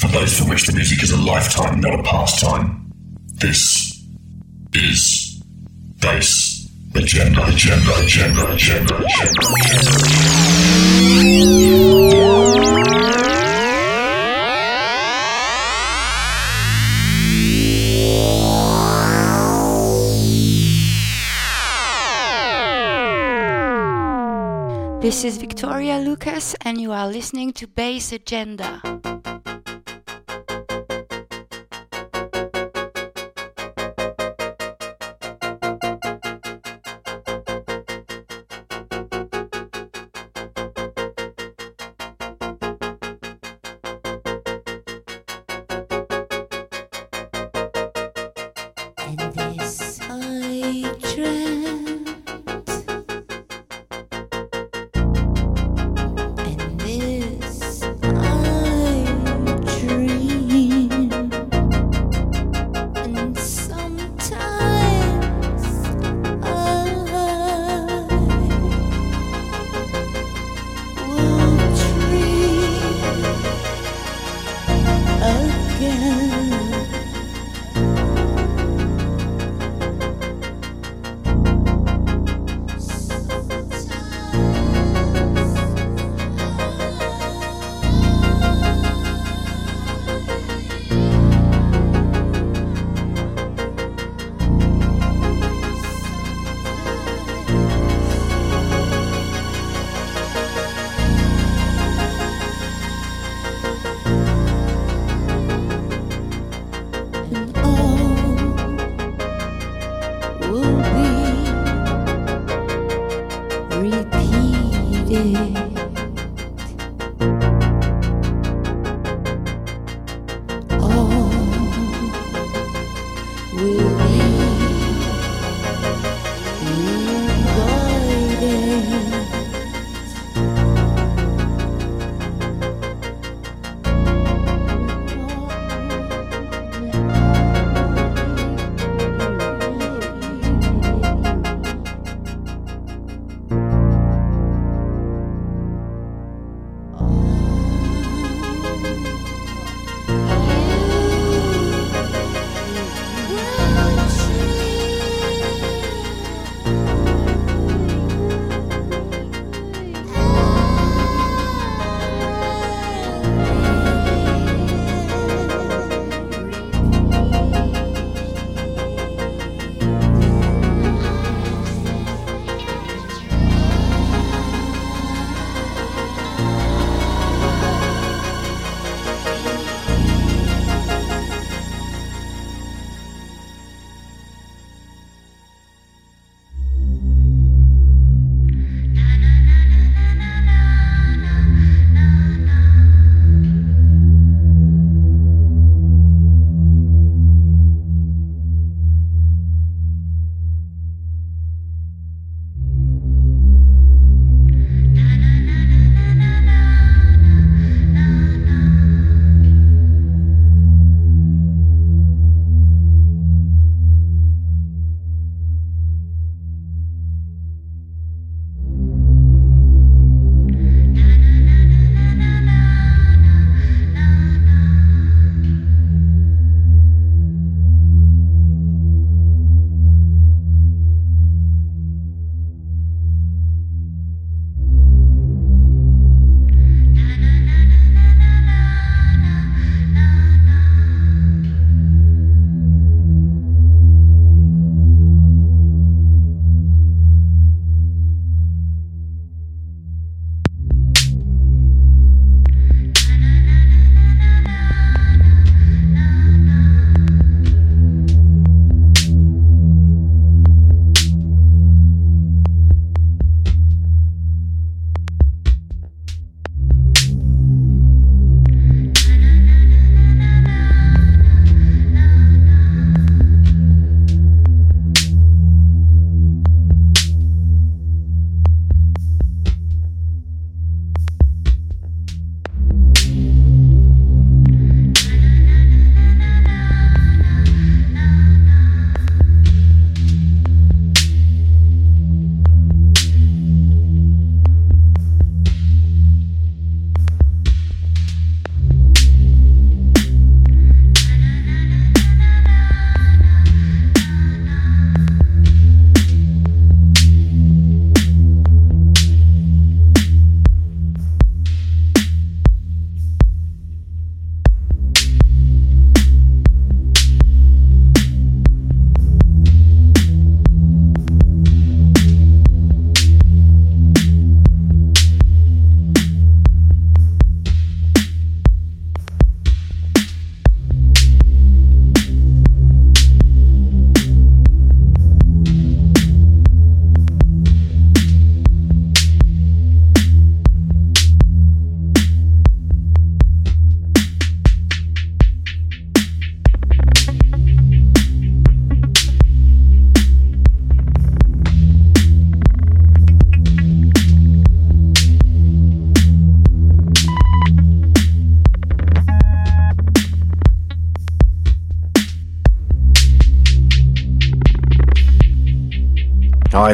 For those for which the music is a lifetime, not a pastime. This is Bass Agenda, Agenda, Agenda, Agenda, Agenda. This is Victoria Lukas, and you are listening to Bass Agenda.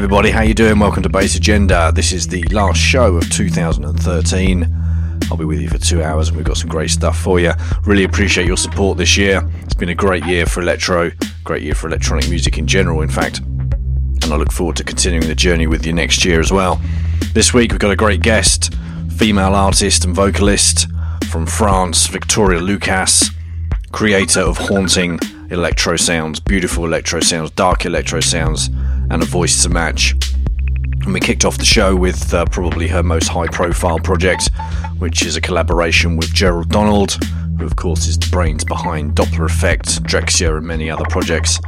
Everybody, how you doing? Welcome to Bass Agenda. This is the last show of 2013. I'll be with you for two hours and we've got some great stuff for you. Really appreciate your support this year. It's been a great year for electro, great year for electronic music in general, in fact. And I look forward to continuing the journey with you next year as well. This week we've got a great guest, female artist and vocalist from France, Victoria Lukas, creator of haunting electro sounds, beautiful electro sounds, dark electro sounds, and a voice to match. And we kicked off the show with uh, probably her most high profile project, which is a collaboration with Gerald Donald, who, of course, is the brains behind Dopplereffekt, Drexciya, and many other projects.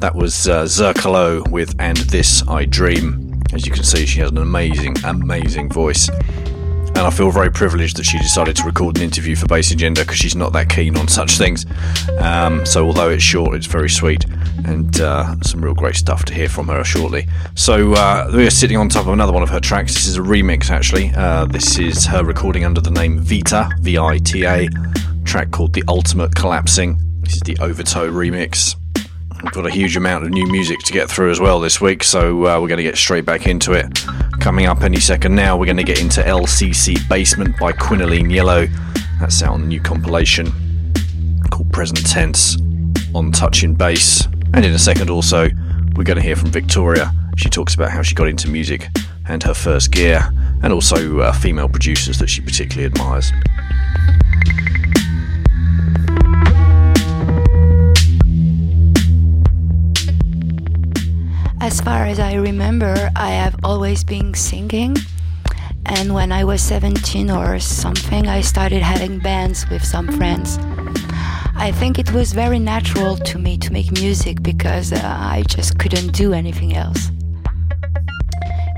That was uh, Zerkalo with And This I Dream. As you can see, she has an amazing, amazing voice and I feel very privileged that she decided to record an interview for Bass Agenda because she's not that keen on such things. Um, so although it's short, it's very sweet and uh, some real great stuff to hear from her shortly. So uh, we're sitting on top of another one of her tracks. This is a remix actually. Uh, this is her recording under the name Vita, V-I-T-A, track called The Ultimate Collapsing. This is the Ovatow remix. We've got a huge amount of new music to get through as well this week, so uh, we're going to get straight back into it. Coming up any second now, we're going to get into LCC Basement by Quinoline Yellow. That's out on the new compilation called Present Tense on Touching Bass. And in a second, also, we're going to hear from Victoria. She talks about how she got into music and her first gear, and also uh, female producers that she particularly admires. As far as I remember, I have always been singing. And when I was 17 or something, I started having bands with some friends. I think it was very natural to me to make music because uh, I just couldn't do anything else.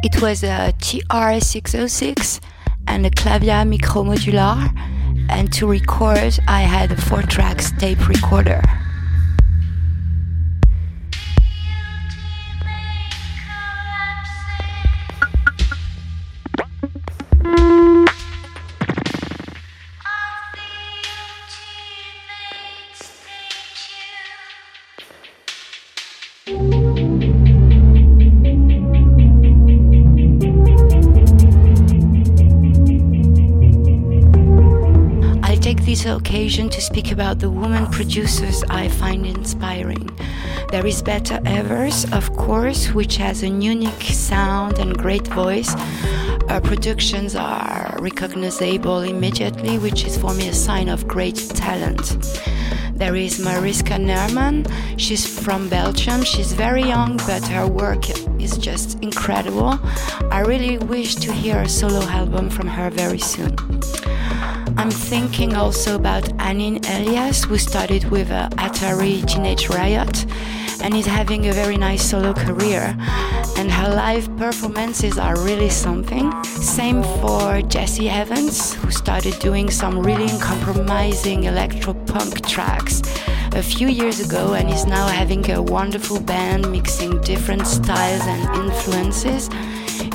It was a TR606 and a Clavia Micro Modular, and to record, I had a four tracks tape recorder. Occasion to speak about the woman producers I find inspiring. There is Beta Evers, of course, which has a unique sound and great voice. Her productions are recognizable immediately, which is for me a sign of great talent. There is Mariska Nerman. She's from Belgium. She's very young, but her work is just incredible. I really wish to hear a solo album from her very soon. I'm thinking also about Hanin Elias, who started with uh, Atari Teenage Riot and is having a very nice solo career. And her live performances are really something. Same for Jessie Evans, who started doing some really uncompromising electro punk tracks a few years ago and is now having a wonderful band mixing different styles and influences.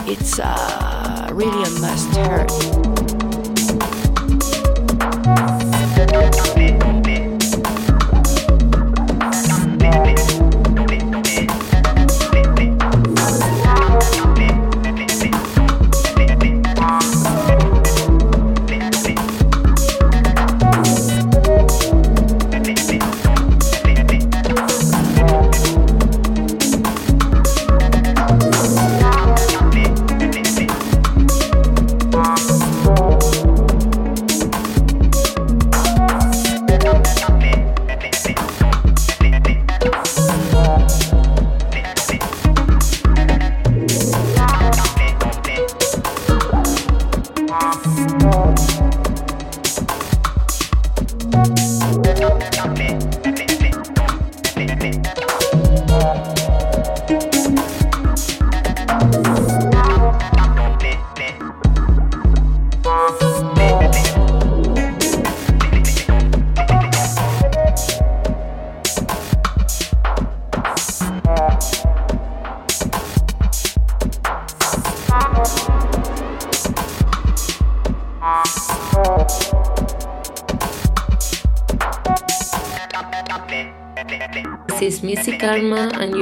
It's uh, really a must hear. Is and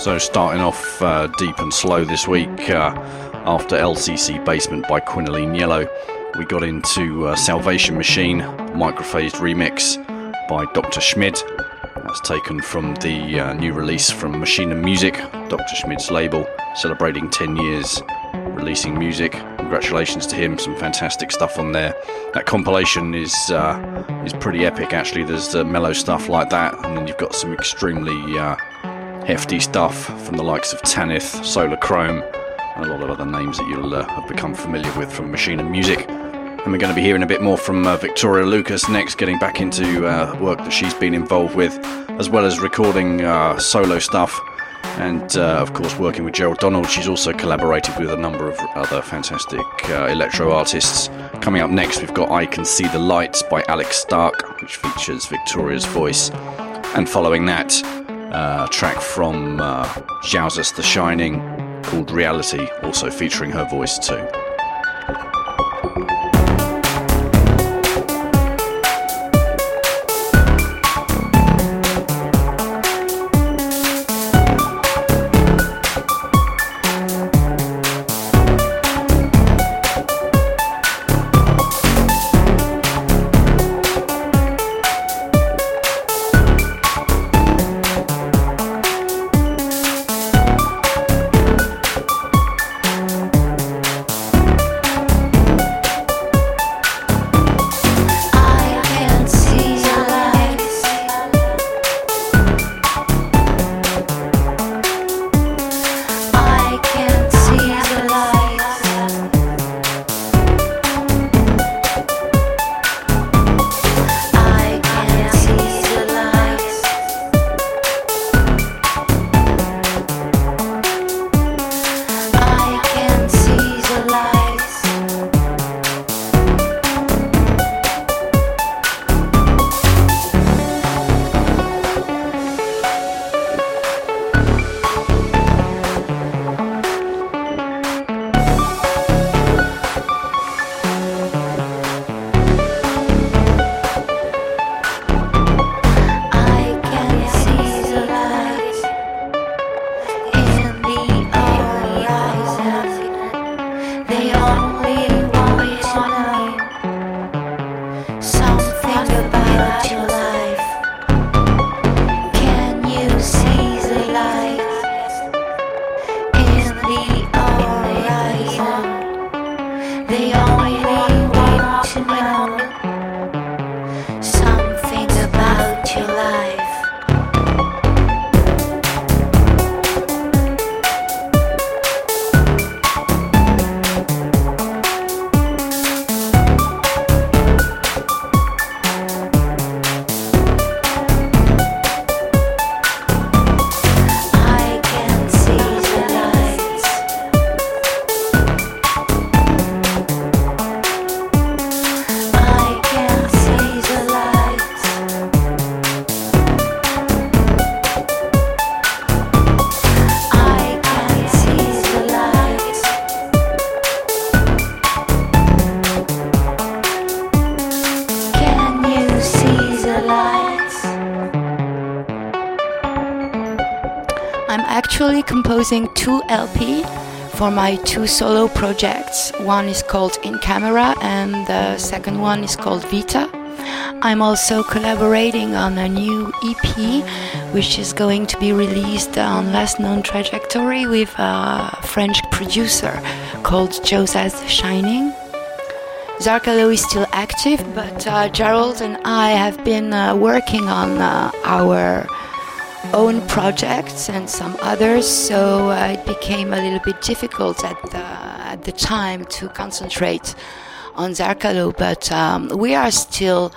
So, starting off uh, deep and slow this week, uh, after LCC Basement by Quinoline Yellow, we got into uh, Salvation Machine, microphased remix by Dr. Schmidt. That's taken from the uh, new release from Machine and Music, Dr. Schmidt's label, celebrating 10 years releasing music. Congratulations to him, some fantastic stuff on there. That compilation is uh, is pretty epic actually. There's uh, mellow stuff like that, and then you've got some extremely hefty stuff from the likes of Tanith, Solar Chrome, and a lot of other names that you'll uh, have become familiar with from Machine and Music. And we're going to be hearing a bit more from uh, Victoria Lukas next, getting back into uh, work that she's been involved with, as well as recording uh, solo stuff. And uh, of course, working with Gerald Donald, she's also collaborated with a number of other fantastic uh, electro artists. Coming up next, we've got I Can See the Lights by Alek Stark, which features Victoria's voice. And following that, uh, track from uh, Jauzas The Shining called Reality, also featuring her voice too. Composing two LP for my two solo projects. One is called Inkamera and the second one is called Vita. I'm also collaborating on a new EP which is going to be released on Last Known Trajectory with a French producer called Jauzas Shining. Zerkalo is still active, but uh, Gerald and I have been uh, working on uh, our own projects and some others, so uh, it became a little bit difficult at the, at the time to concentrate on Zerkalo, but um, we are still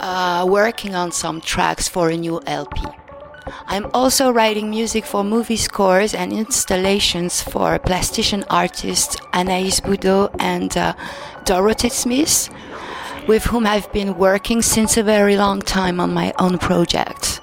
uh, working on some tracks for a new LP. I'm also writing music for movie scores and installations for plastician artists Anaïs Boudot and uh, Dorothy Smith, with whom I've been working since a very long time on my own project.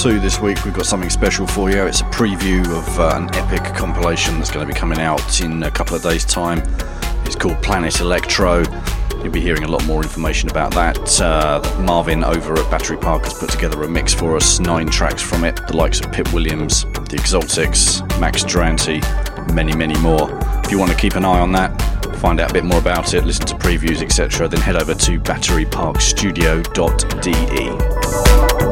Two this week, we've got something special for you. It's a preview of uh, an epic compilation that's going to be coming out in a couple of days' time. It's called Planet Electro. You'll be hearing a lot more information about that. Uh, Marvin over at Battery Park has put together a mix for us, nine tracks from it, the likes of Pip Williams, The Exaltics, Max Durante, many, many more. If you want to keep an eye on that, find out a bit more about it, listen to previews, etc., then head over to batteryparkstudio.de.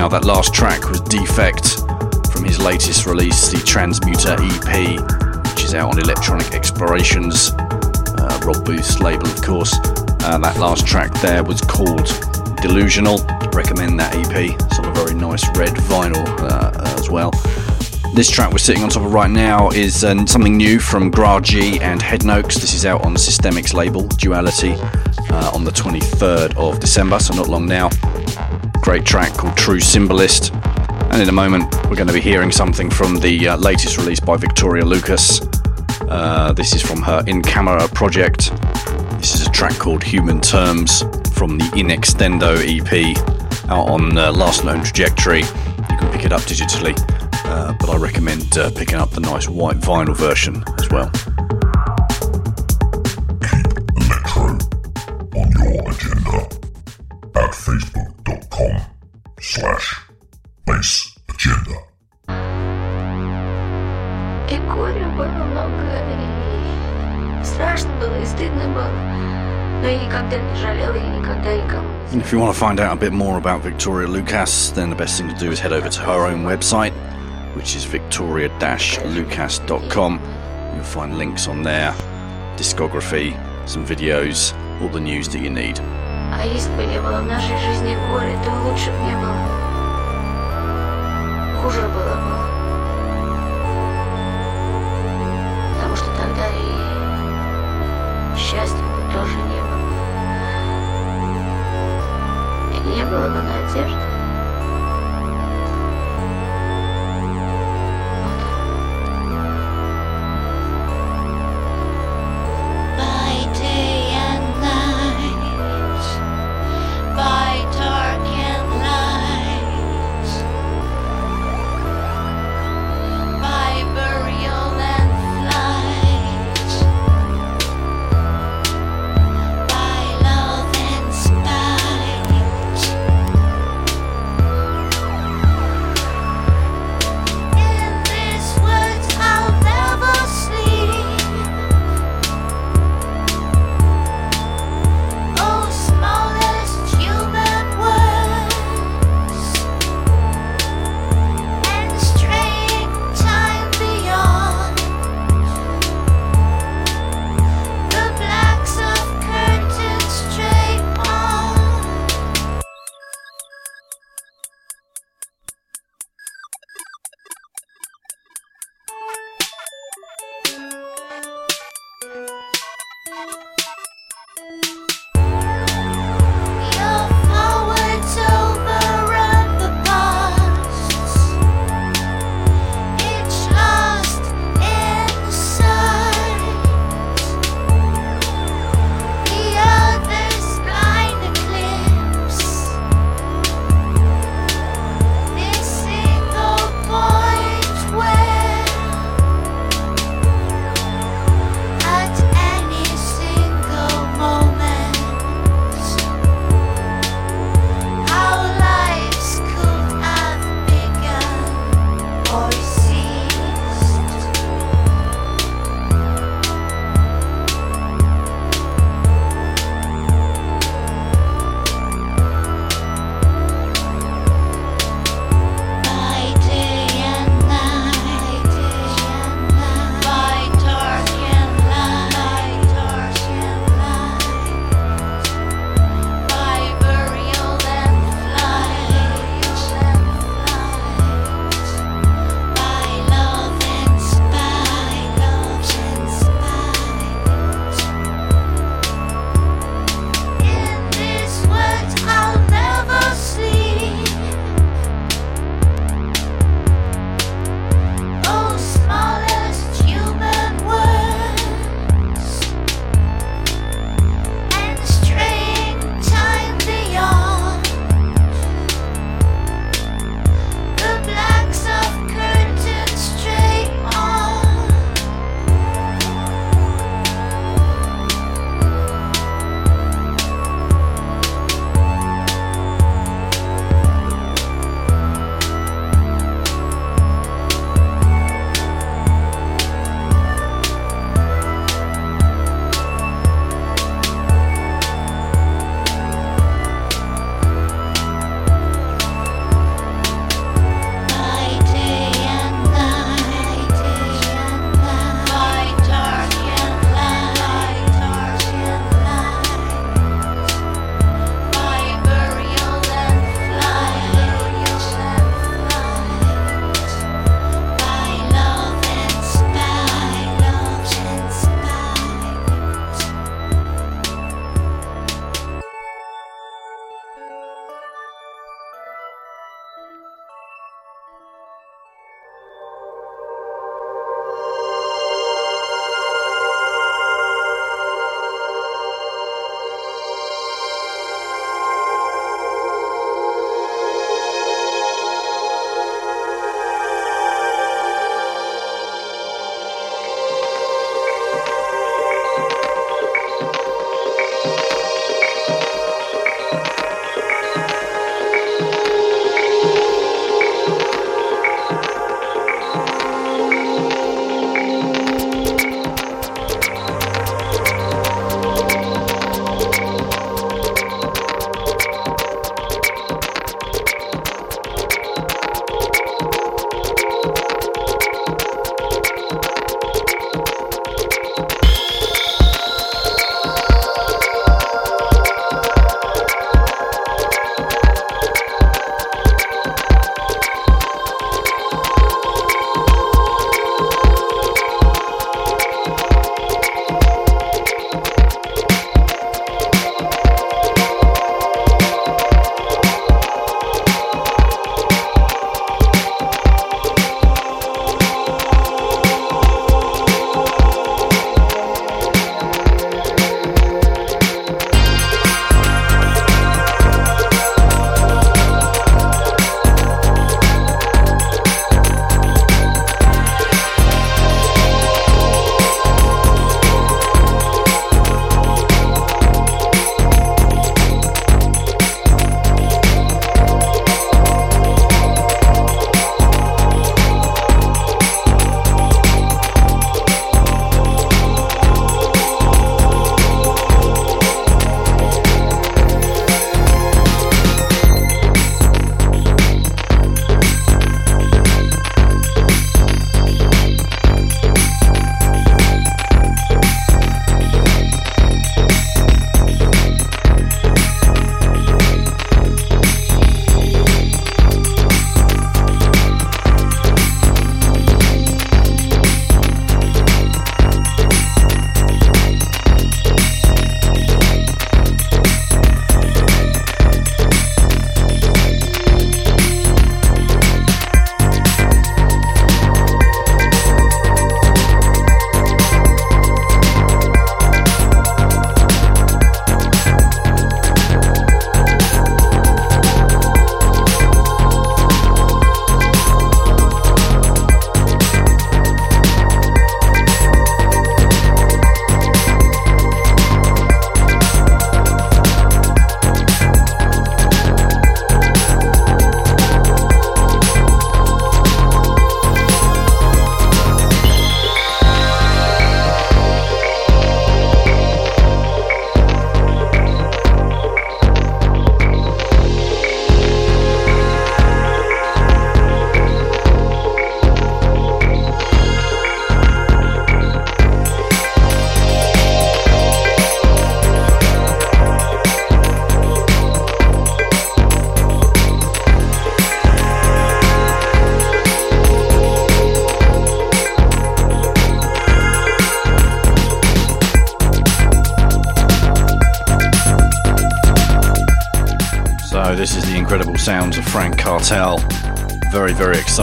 now. That last track was Defekt from his latest release, the Transmuter EP, which is out on Electronic Explorations, uh, Rob Booth's label, of course. Uh, that last track there was called Delusional. Recommend that EP. It's on a very nice red vinyl uh, as well. This track we're sitting on top of right now is uh, something new from Gragee and Headnoaks. This is out on Systemic's label, Duality uh, on the 23rd of December, so not long now. Great track called True Symbolist. And in a moment, we're going to be hearing something from the uh, latest release by Victoria Lukas. Uh, this is from her Inkamera project. This is a track called Human Terms from the In Extendo EP out on uh, Last Known Trajectory. You can pick it up digitally, uh, but I recommend uh, picking up the nice white vinyl version as well. And if you want to find out a bit more about Victoria Lukas, then the best thing to do is head over to her own website, which is victoria-lukas.com. You'll find links on there, discography, some videos, all the news that you need. А если бы в нашей жизни горе, то лучше бы не было. Хуже было бы. Не было бы надежды.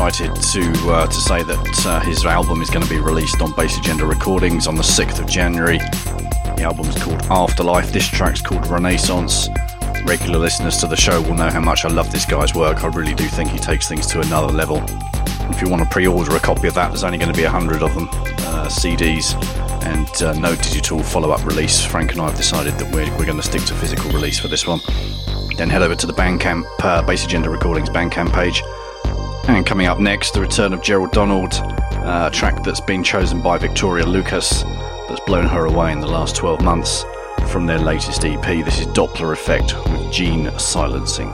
Excited to uh, to say that uh, his album is going to be released on Bass Agenda Recordings on the 6th of January. The album's called Afterlife. This track's called Renaissance. Regular listeners to the show will know how much I love this guy's work. I really do think he takes things to another level. If you want to pre-order a copy of that, there's only going to be a hundred of them, uh, CDs, and uh, no digital follow-up release. Franck and I have decided that we're, we're going to stick to physical release for this one. Then head over to the Bandcamp, uh, Bass Agenda Recordings Bandcamp page. And coming up next, the return of Gerald Donald, uh, a track that's been chosen by Victoria Lukas, that's blown her away in the last 12 months from their latest EP. This is Dopplereffekt with Gene Silencing.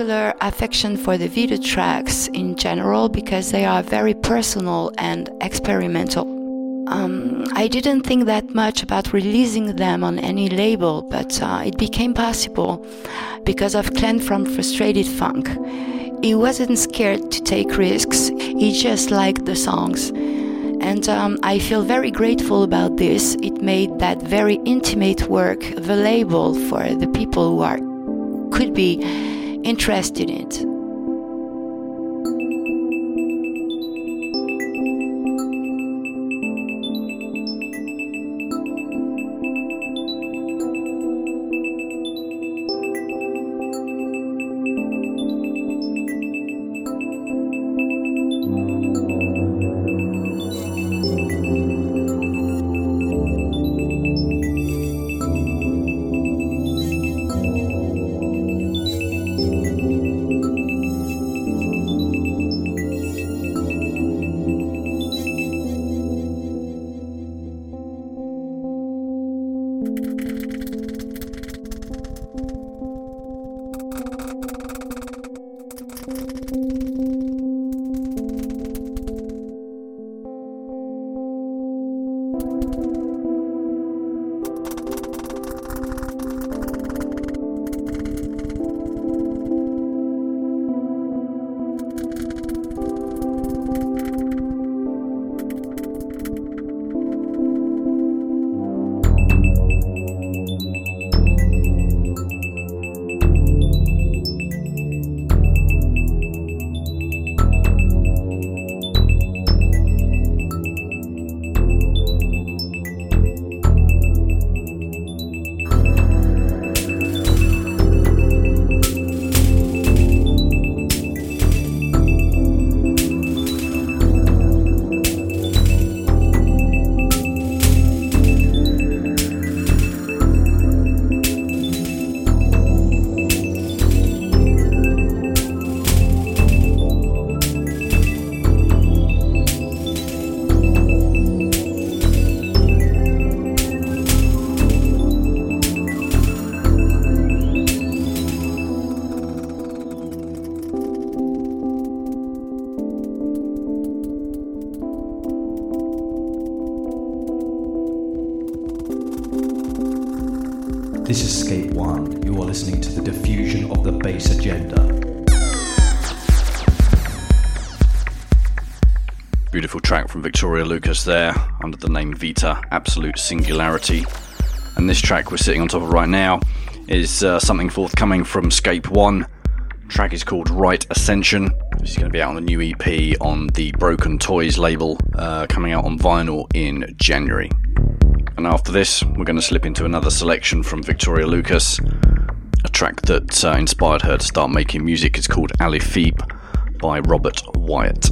Particular affection for the video tracks in general because they are very personal and experimental. Um, I didn't think that much about releasing them on any label, but uh, it became possible because of Glenn from Frustrated Funk. He wasn't scared to take risks, he just liked the songs. And um, I feel very grateful about this. It made that very intimate work available for the people who are could be interested in it. There under the name Vita, Absolute Singularity. And this track we're sitting on top of right now is uh, something forthcoming from Scape One. The track is called Right Ascension. This is going to be out on the new EP on the Broken Toys label, uh, coming out on vinyl in January. And after this, we're going to slip into another selection from Victoria Lukas. A track that uh, inspired her to start making music is called Ali by Robert Wyatt.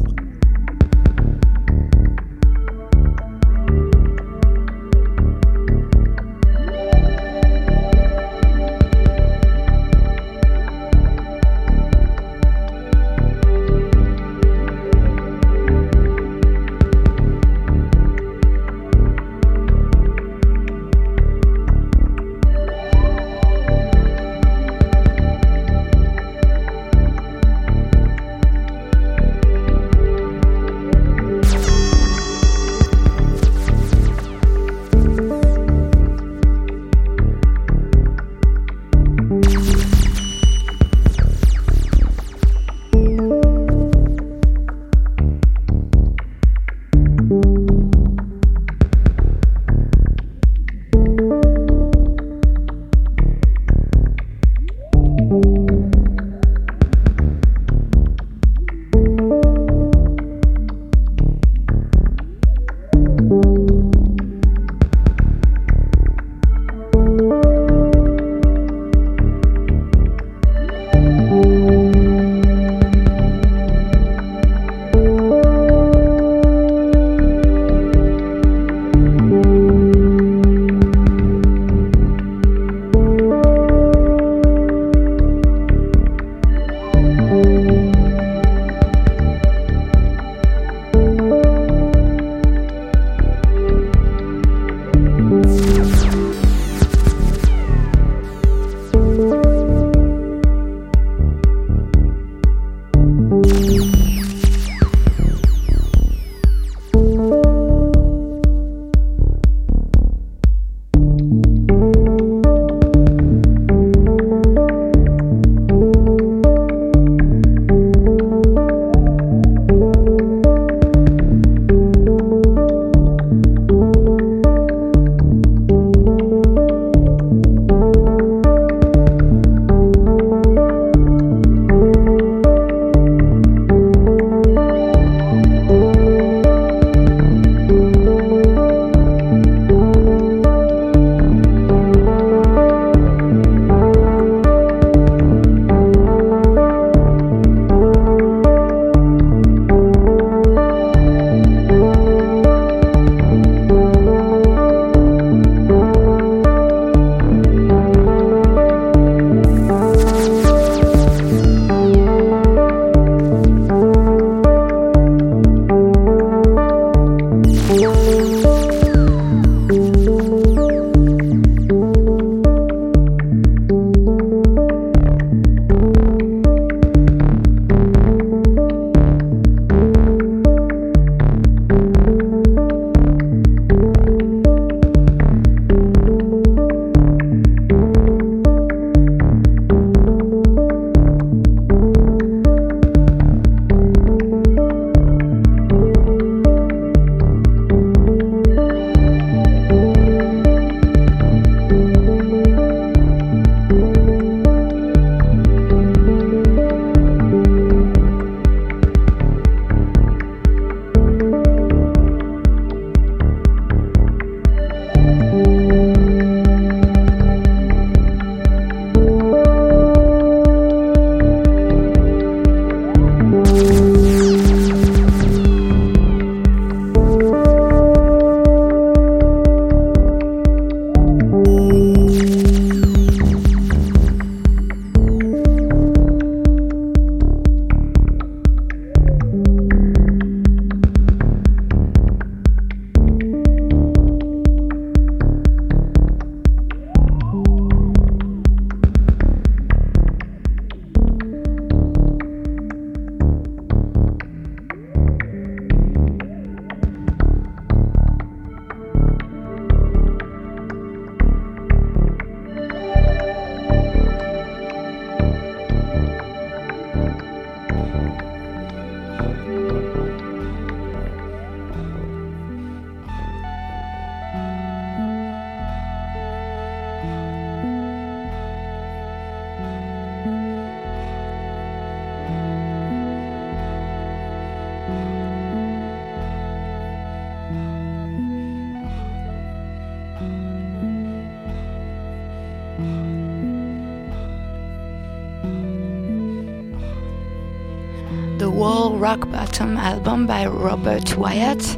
Bottom album by Robert Wyatt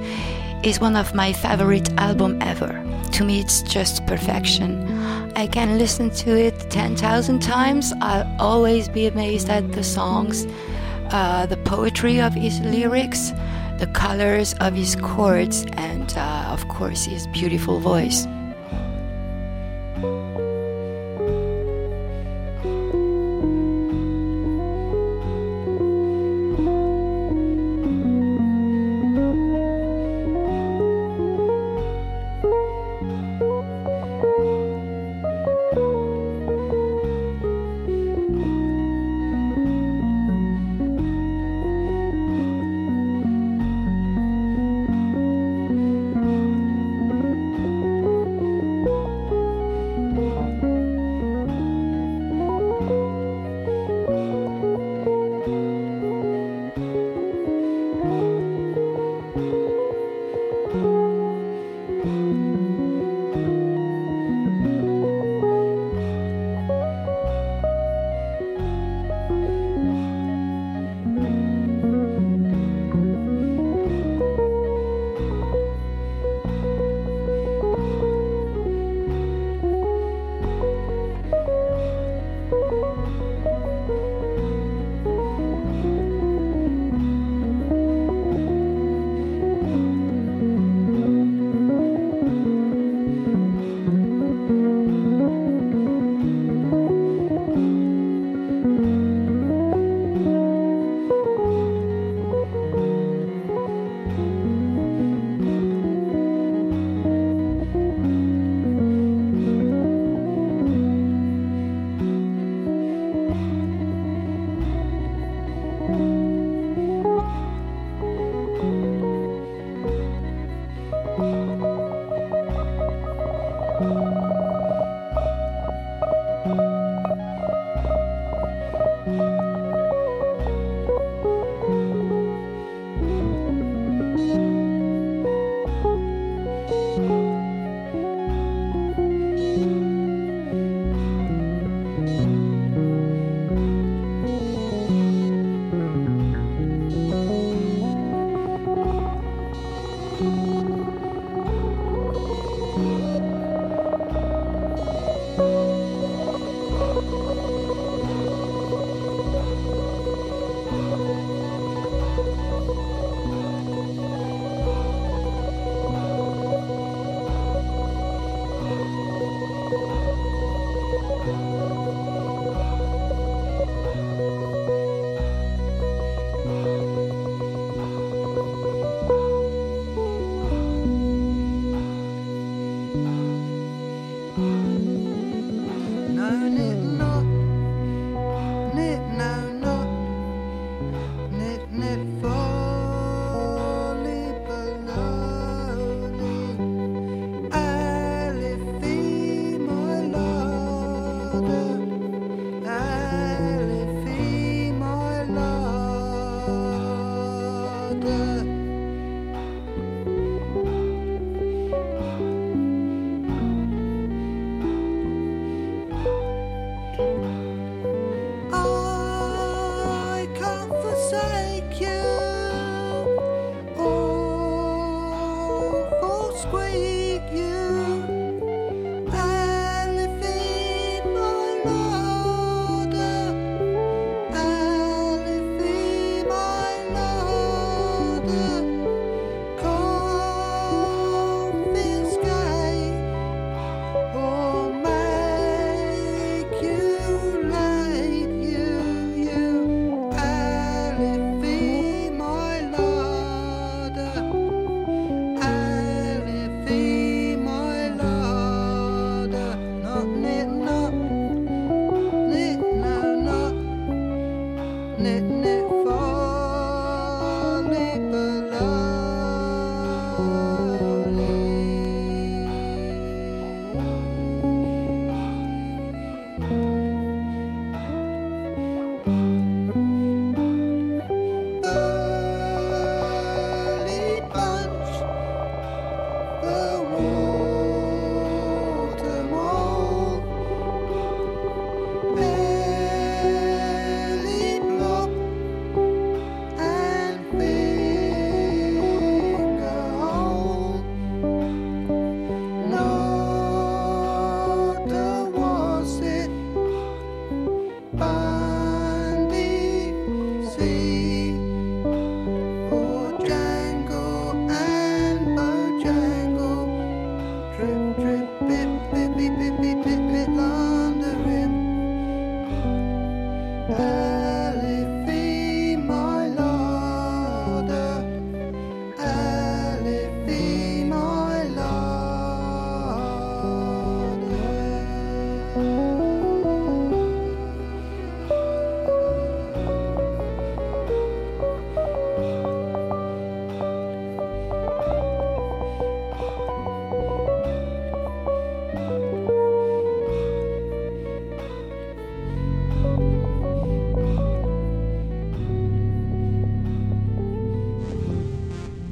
is one of my favorite album ever. To me, it's just perfection. I can listen to it 10,000 times. I'll always be amazed at the songs, uh, the poetry of his lyrics, the colors of his chords, and uh, of course, his beautiful voice.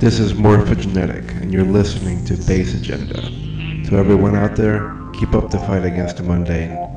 This is Morphogenetic, and you're listening to Bass Agenda. To everyone out there, keep up the fight against the mundane.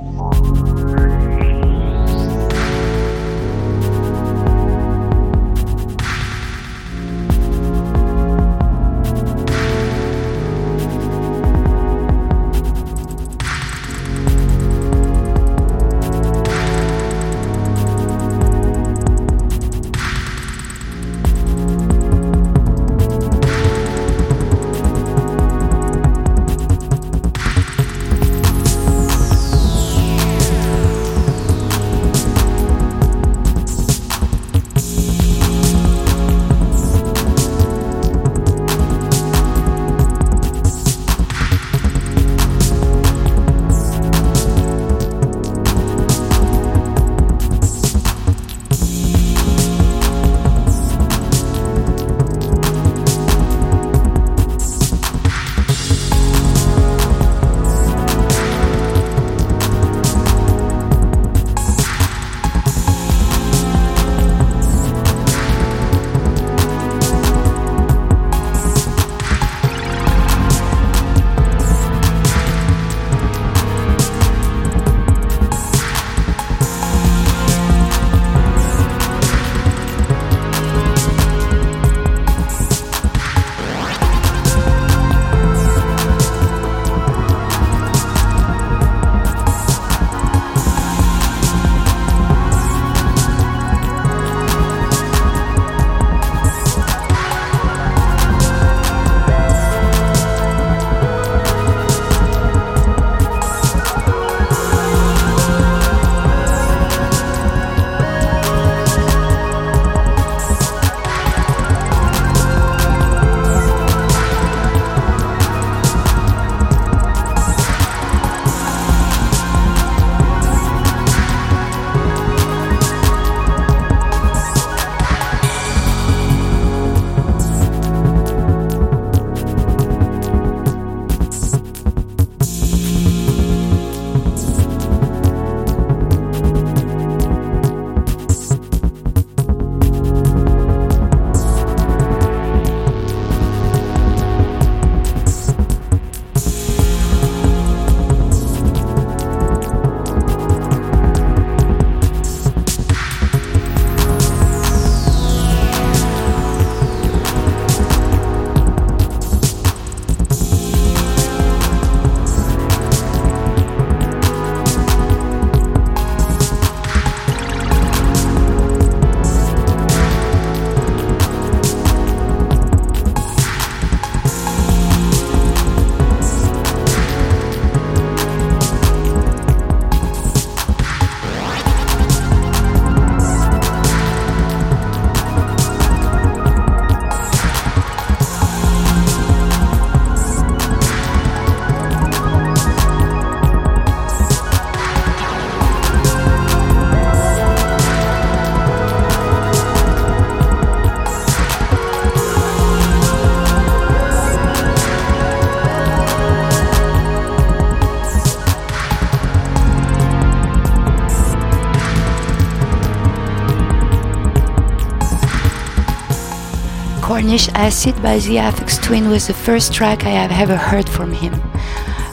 Acid by the Aphex Twin was the first track I have ever heard from him.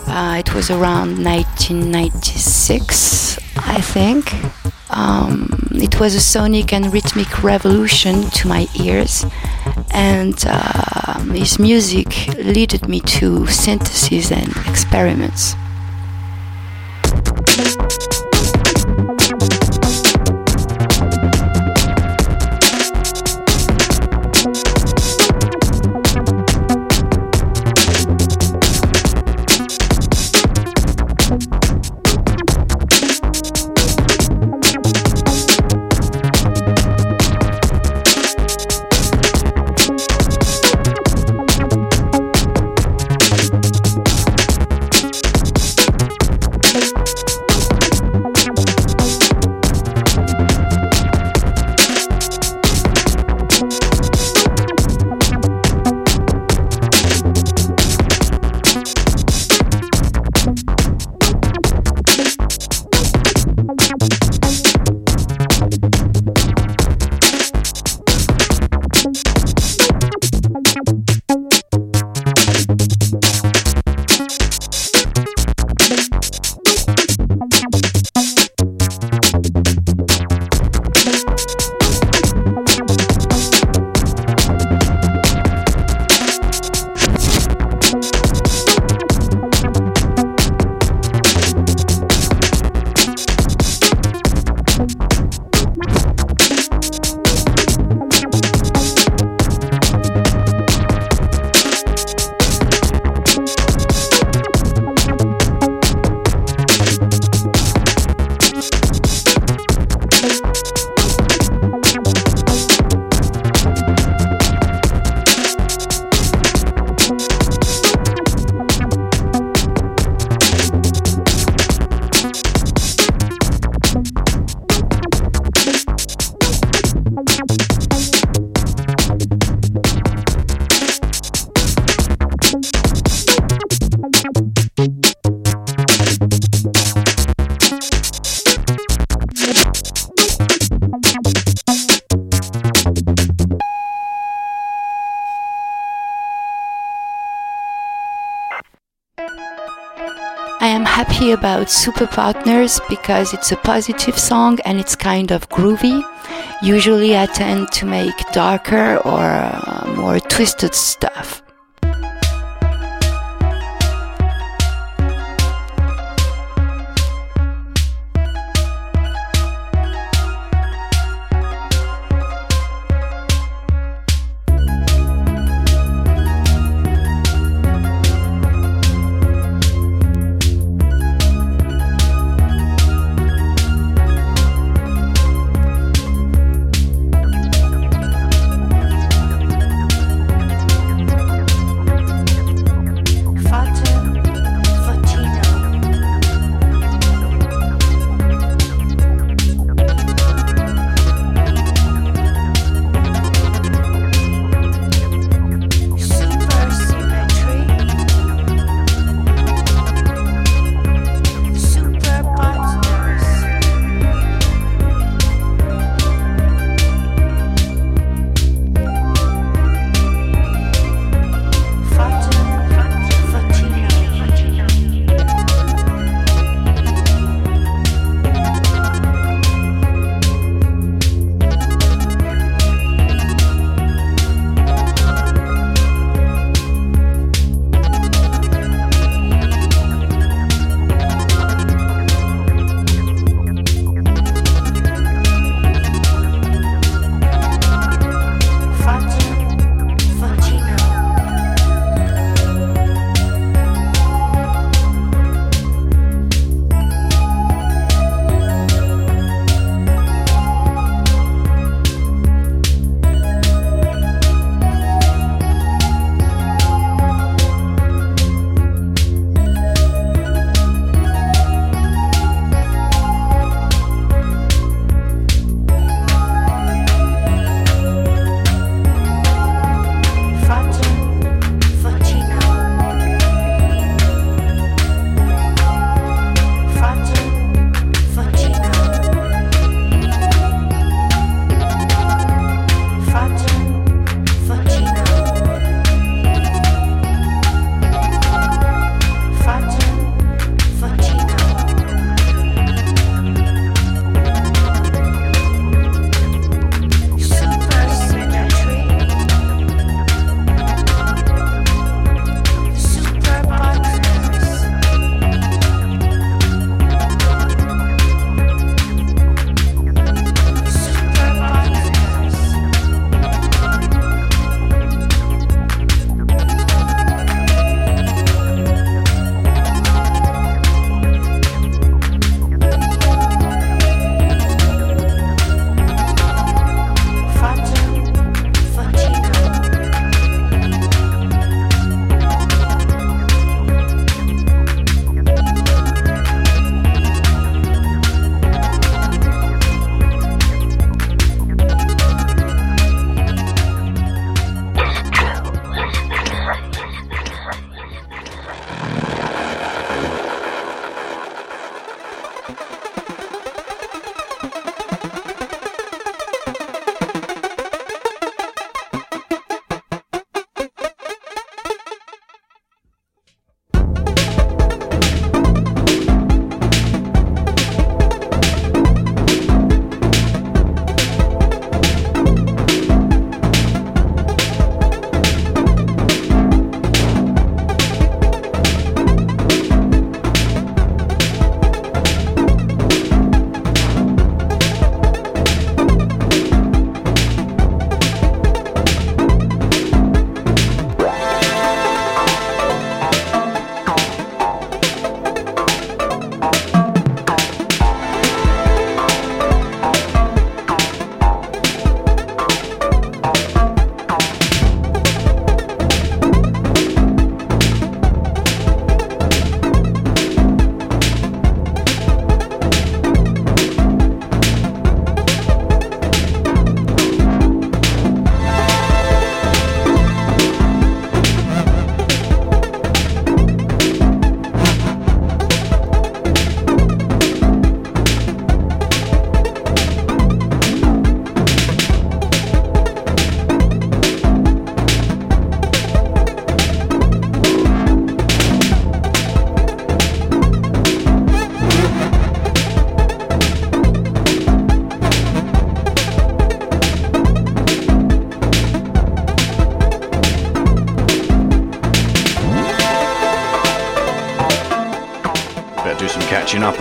Uh, it was around 1996, I think. Um, it was a sonic and rhythmic revolution to my ears, and uh, his music led me to synthesis and experiments. About Superpartners because it's a positive song and it's kind of groovy. Usually I tend to make darker or uh, more twisted stuff.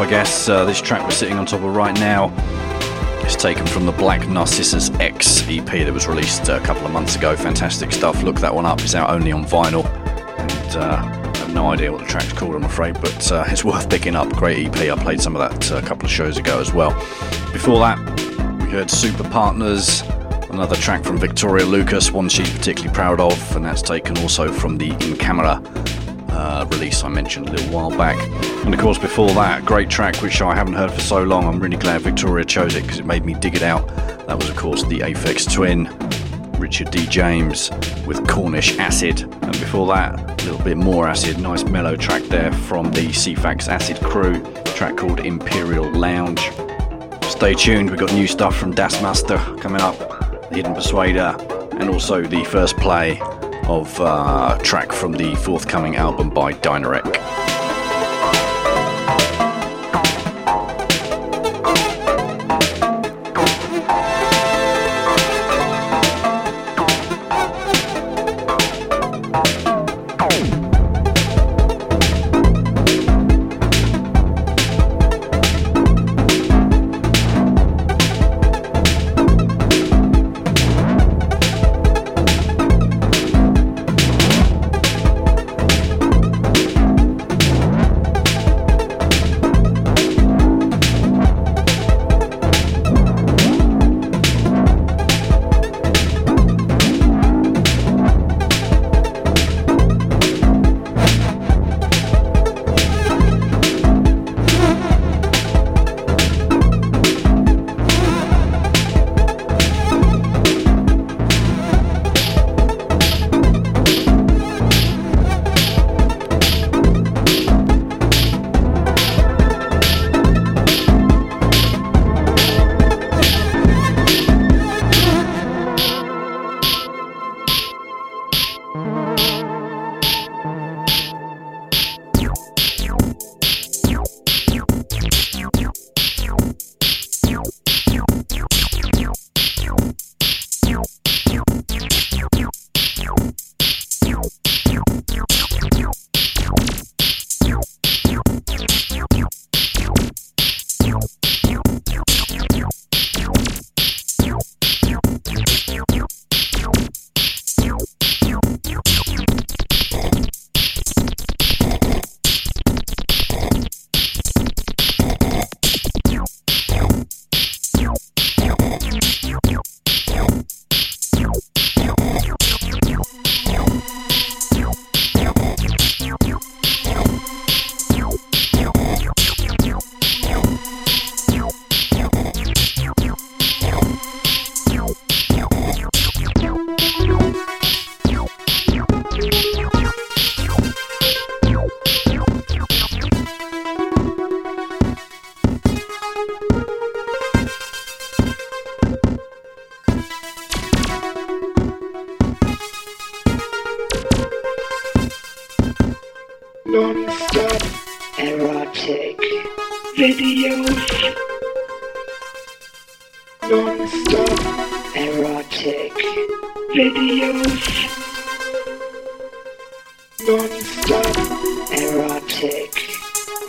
I guess. Uh, this track we're sitting on top of right now is taken from the Black Narcissus X EP that was released a couple of months ago. Fantastic stuff. Look that one up. It's out only on vinyl. And uh, I have no idea what the track's called, I'm afraid, but uh, it's worth picking up. Great EP. I played some of that uh, a couple of shows ago as well. Before that, we heard Superpartners, another track from Victoria Lukas, one she's particularly proud of, and that's taken also from the Inkamera uh, release I mentioned a little while back. And of course, before that, great track which I haven't heard for so long. I'm really glad Victoria chose it because it made me dig it out. That was, of course, the Aphex Twin, Richard D. James with Cornish Acid. And before that, a little bit more acid, nice mellow track there from the Ceephax Acid crew, track called Imperial Lounge. Stay tuned, we've got new stuff from Das Muster coming up, The Hidden Persuader, and also the first play of uh, track from the forthcoming album by Dynarec.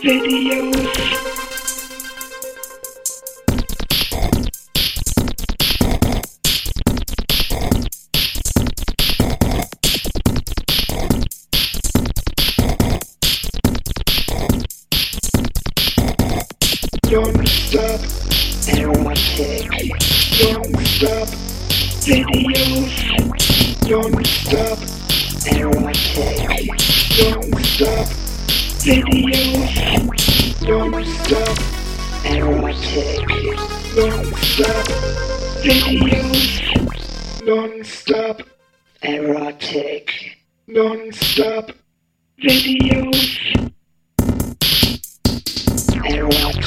Videos. Non-stop erotic. Non-stop videos. Non-stop erotic. Non-stop videos. Non-stop erotic. Non-stop videos. Non-stop erotic. Non-stop videos non-stop, erotic, non-stop, erotic,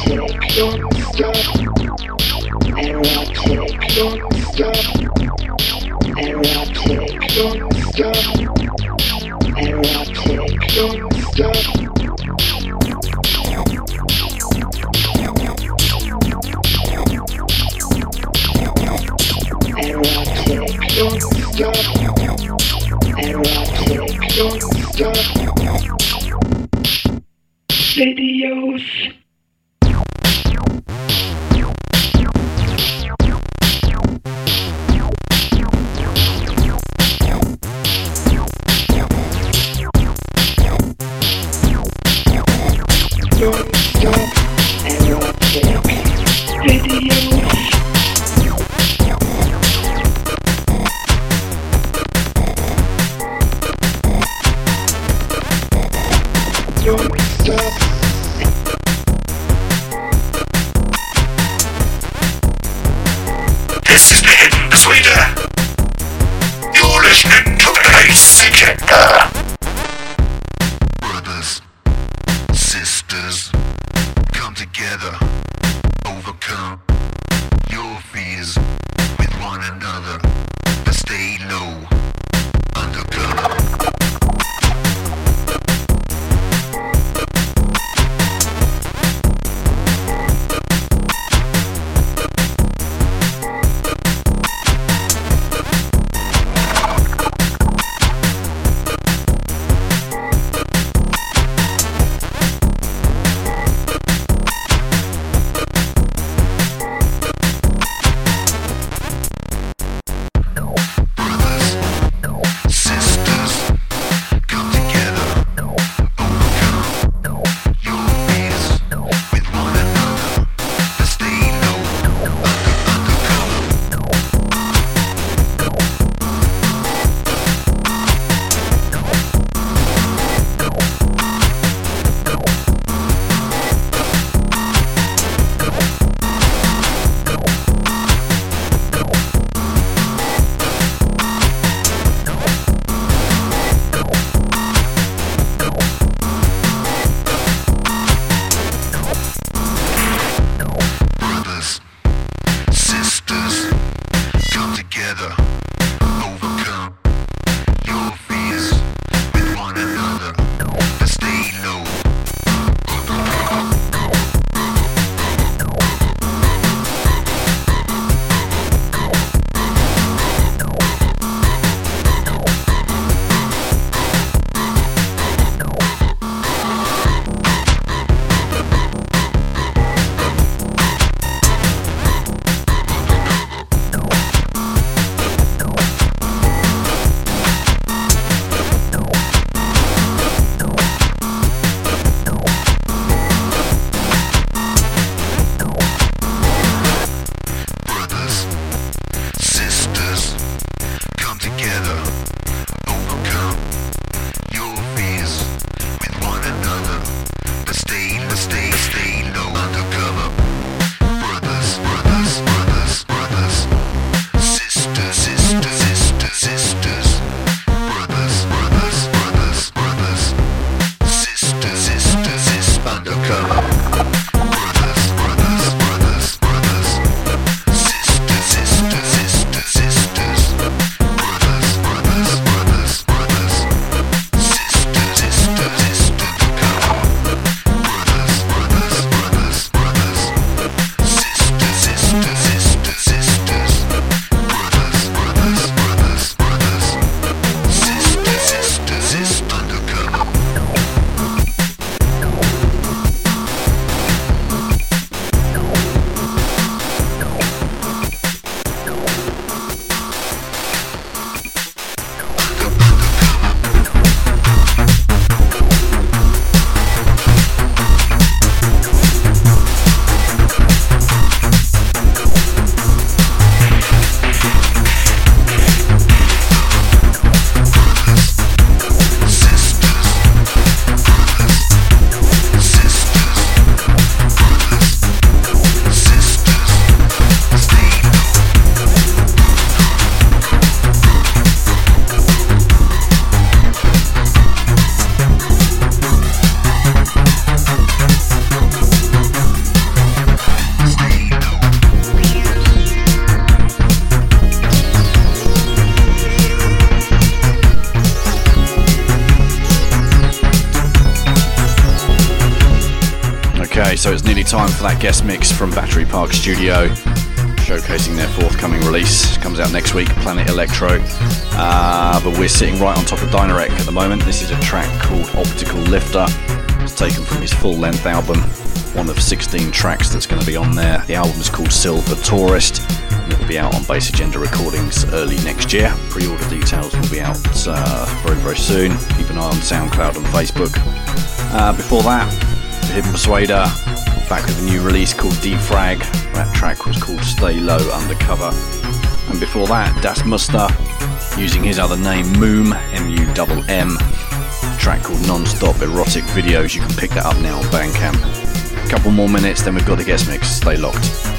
non-stop, erotic, non-stop. Erotic, non-stop, erotic, non-stop videos. Don't time for that guest mix from Battery Park Studio, showcasing their forthcoming release. Comes out next week, Planet Electro. Uh, but we're sitting right on top of Dynarec at the moment. This is a track called Optical Lifter. It's taken from his full length album, one of 16 tracks that's going to be on there. The album is called Silver Tourist, and it'll be out on Bass Agenda Recordings early next year. Pre order details will be out uh, very, very soon. Keep an eye on SoundCloud and Facebook. Uh, before that, Hidden Persuader back with a new release called Defrag. That track was called Stay Low Undercover. And before that, Das Muster using his other name Mumm, M U M M. track called Non-Stop Erotic Videos. You can pick that up now on Bandcamp. A couple more minutes, then we've got the guest mix. Stay locked.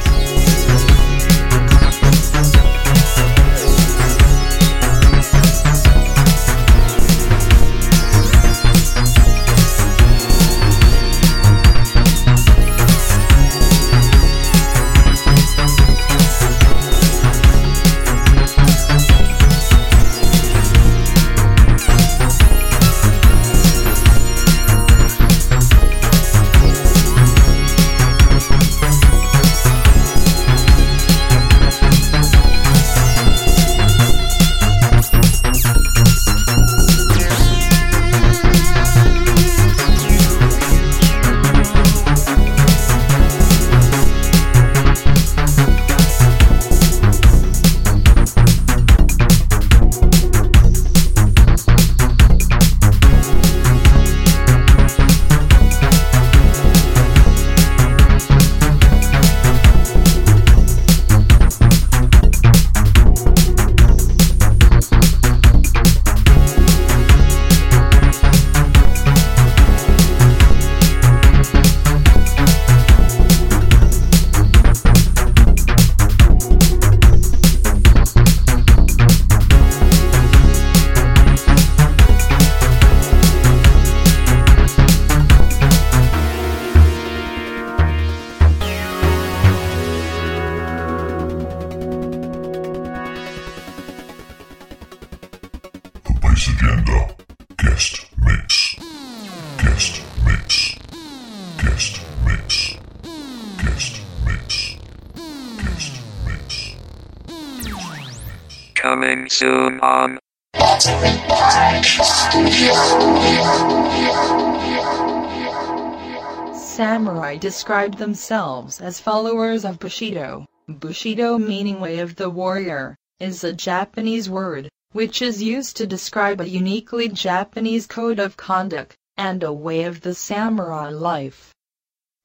Described themselves as followers of Bushido. Bushido meaning way of the warrior, is a Japanese word, which is used to describe a uniquely Japanese code of conduct, and a way of the samurai life.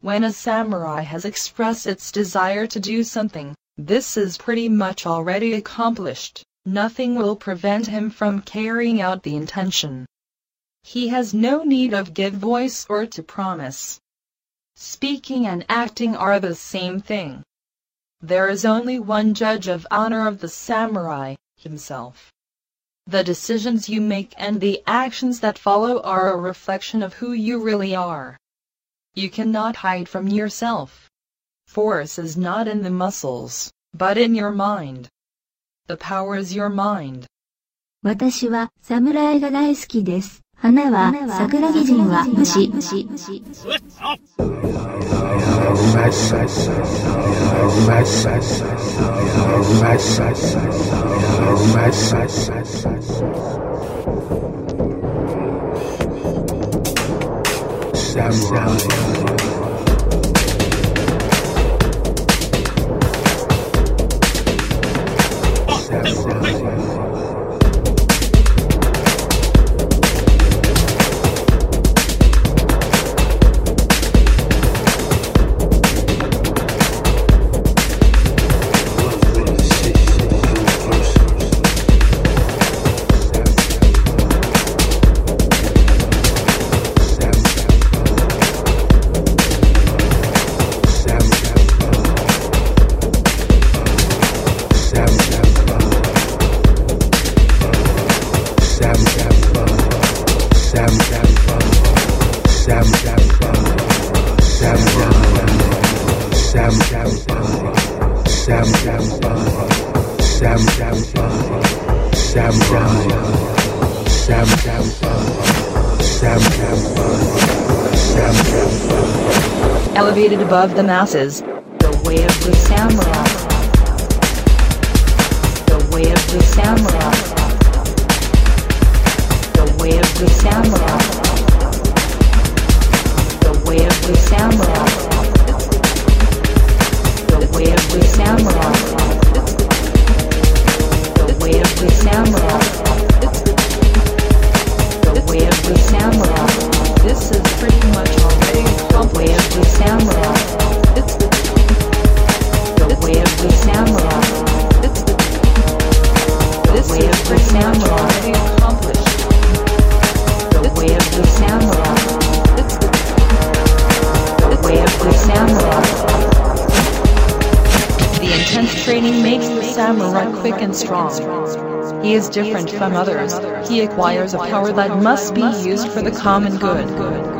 When a samurai has expressed its desire to do something, this is pretty much already accomplished. Nothing will prevent him from carrying out the intention. He has no need of give voice or to promise. Speaking and acting are the same thing. There is only one judge of honor of the samurai, himself. The decisions you make and the actions that follow are a reflection of who you really are. You cannot hide from yourself. Force is not in the muscles, but in your mind. The power is your mind. 私は侍が大好きです。 花は桜木人は武士。Elevated above the masses, the way of the samurai. The way of the samurai. Different from others. He acquires a power that must be used for the common good.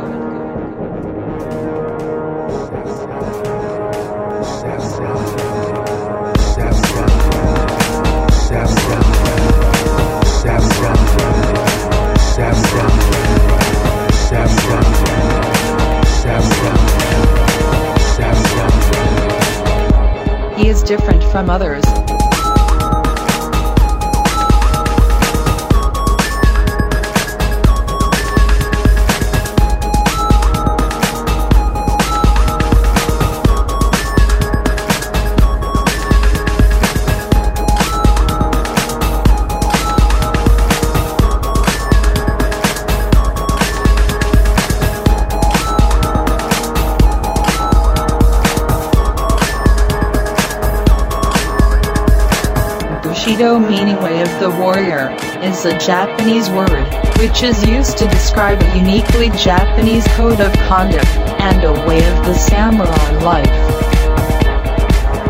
is a Japanese word, which is used to describe a uniquely Japanese code of conduct and a way of the samurai life.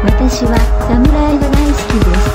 私は侍が大好きです。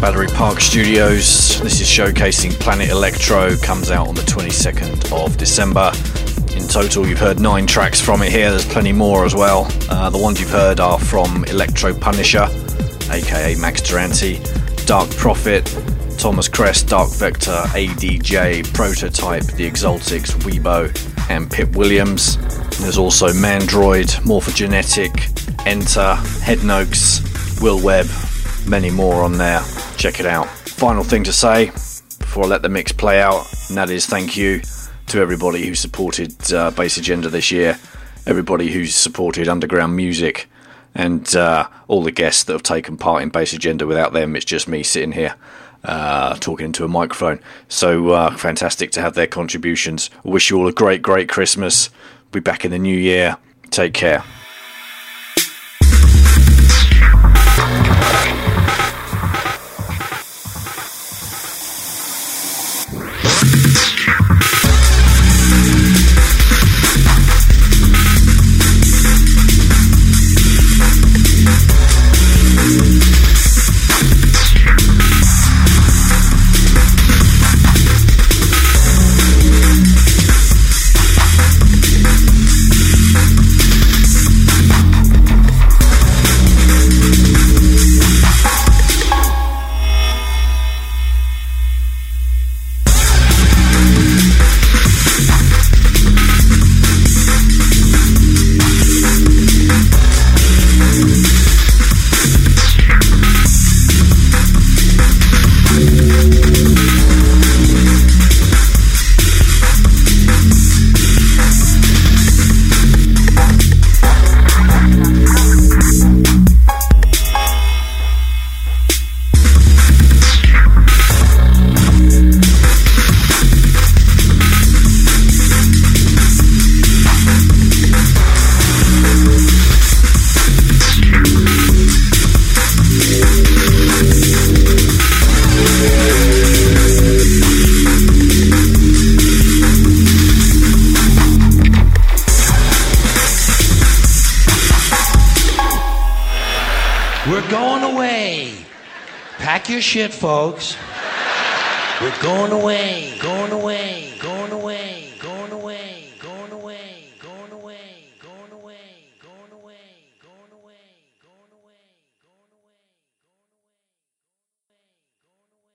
Battery Park Studios. This is showcasing Planet Electro, comes out on the 22nd of December. In total, you've heard nine tracks from it here, there's plenty more as well. Uh, the ones you've heard are from Electro Punisher, aka Max Durante, Dark Prophet, Thomas Kress, Dark Vektor, ADJ, Prototype, The Exaltics, Weibo, and Pip Williams. There's also Mandroid, Morphogenetic, Enter, Headnoaks, Will Webb, many more on there. Check it out. Final thing to say before I let the mix play out, and that is thank you to everybody who supported uh, Bass Agenda this year, everybody who's supported underground music, and uh, all the guests that have taken part in Bass Agenda. Without them, it's just me sitting here. Uh, talking into a microphone. So uh, fantastic to have their contributions. I wish you all a great, great Christmas. Be back in the new year. Take care. Folks.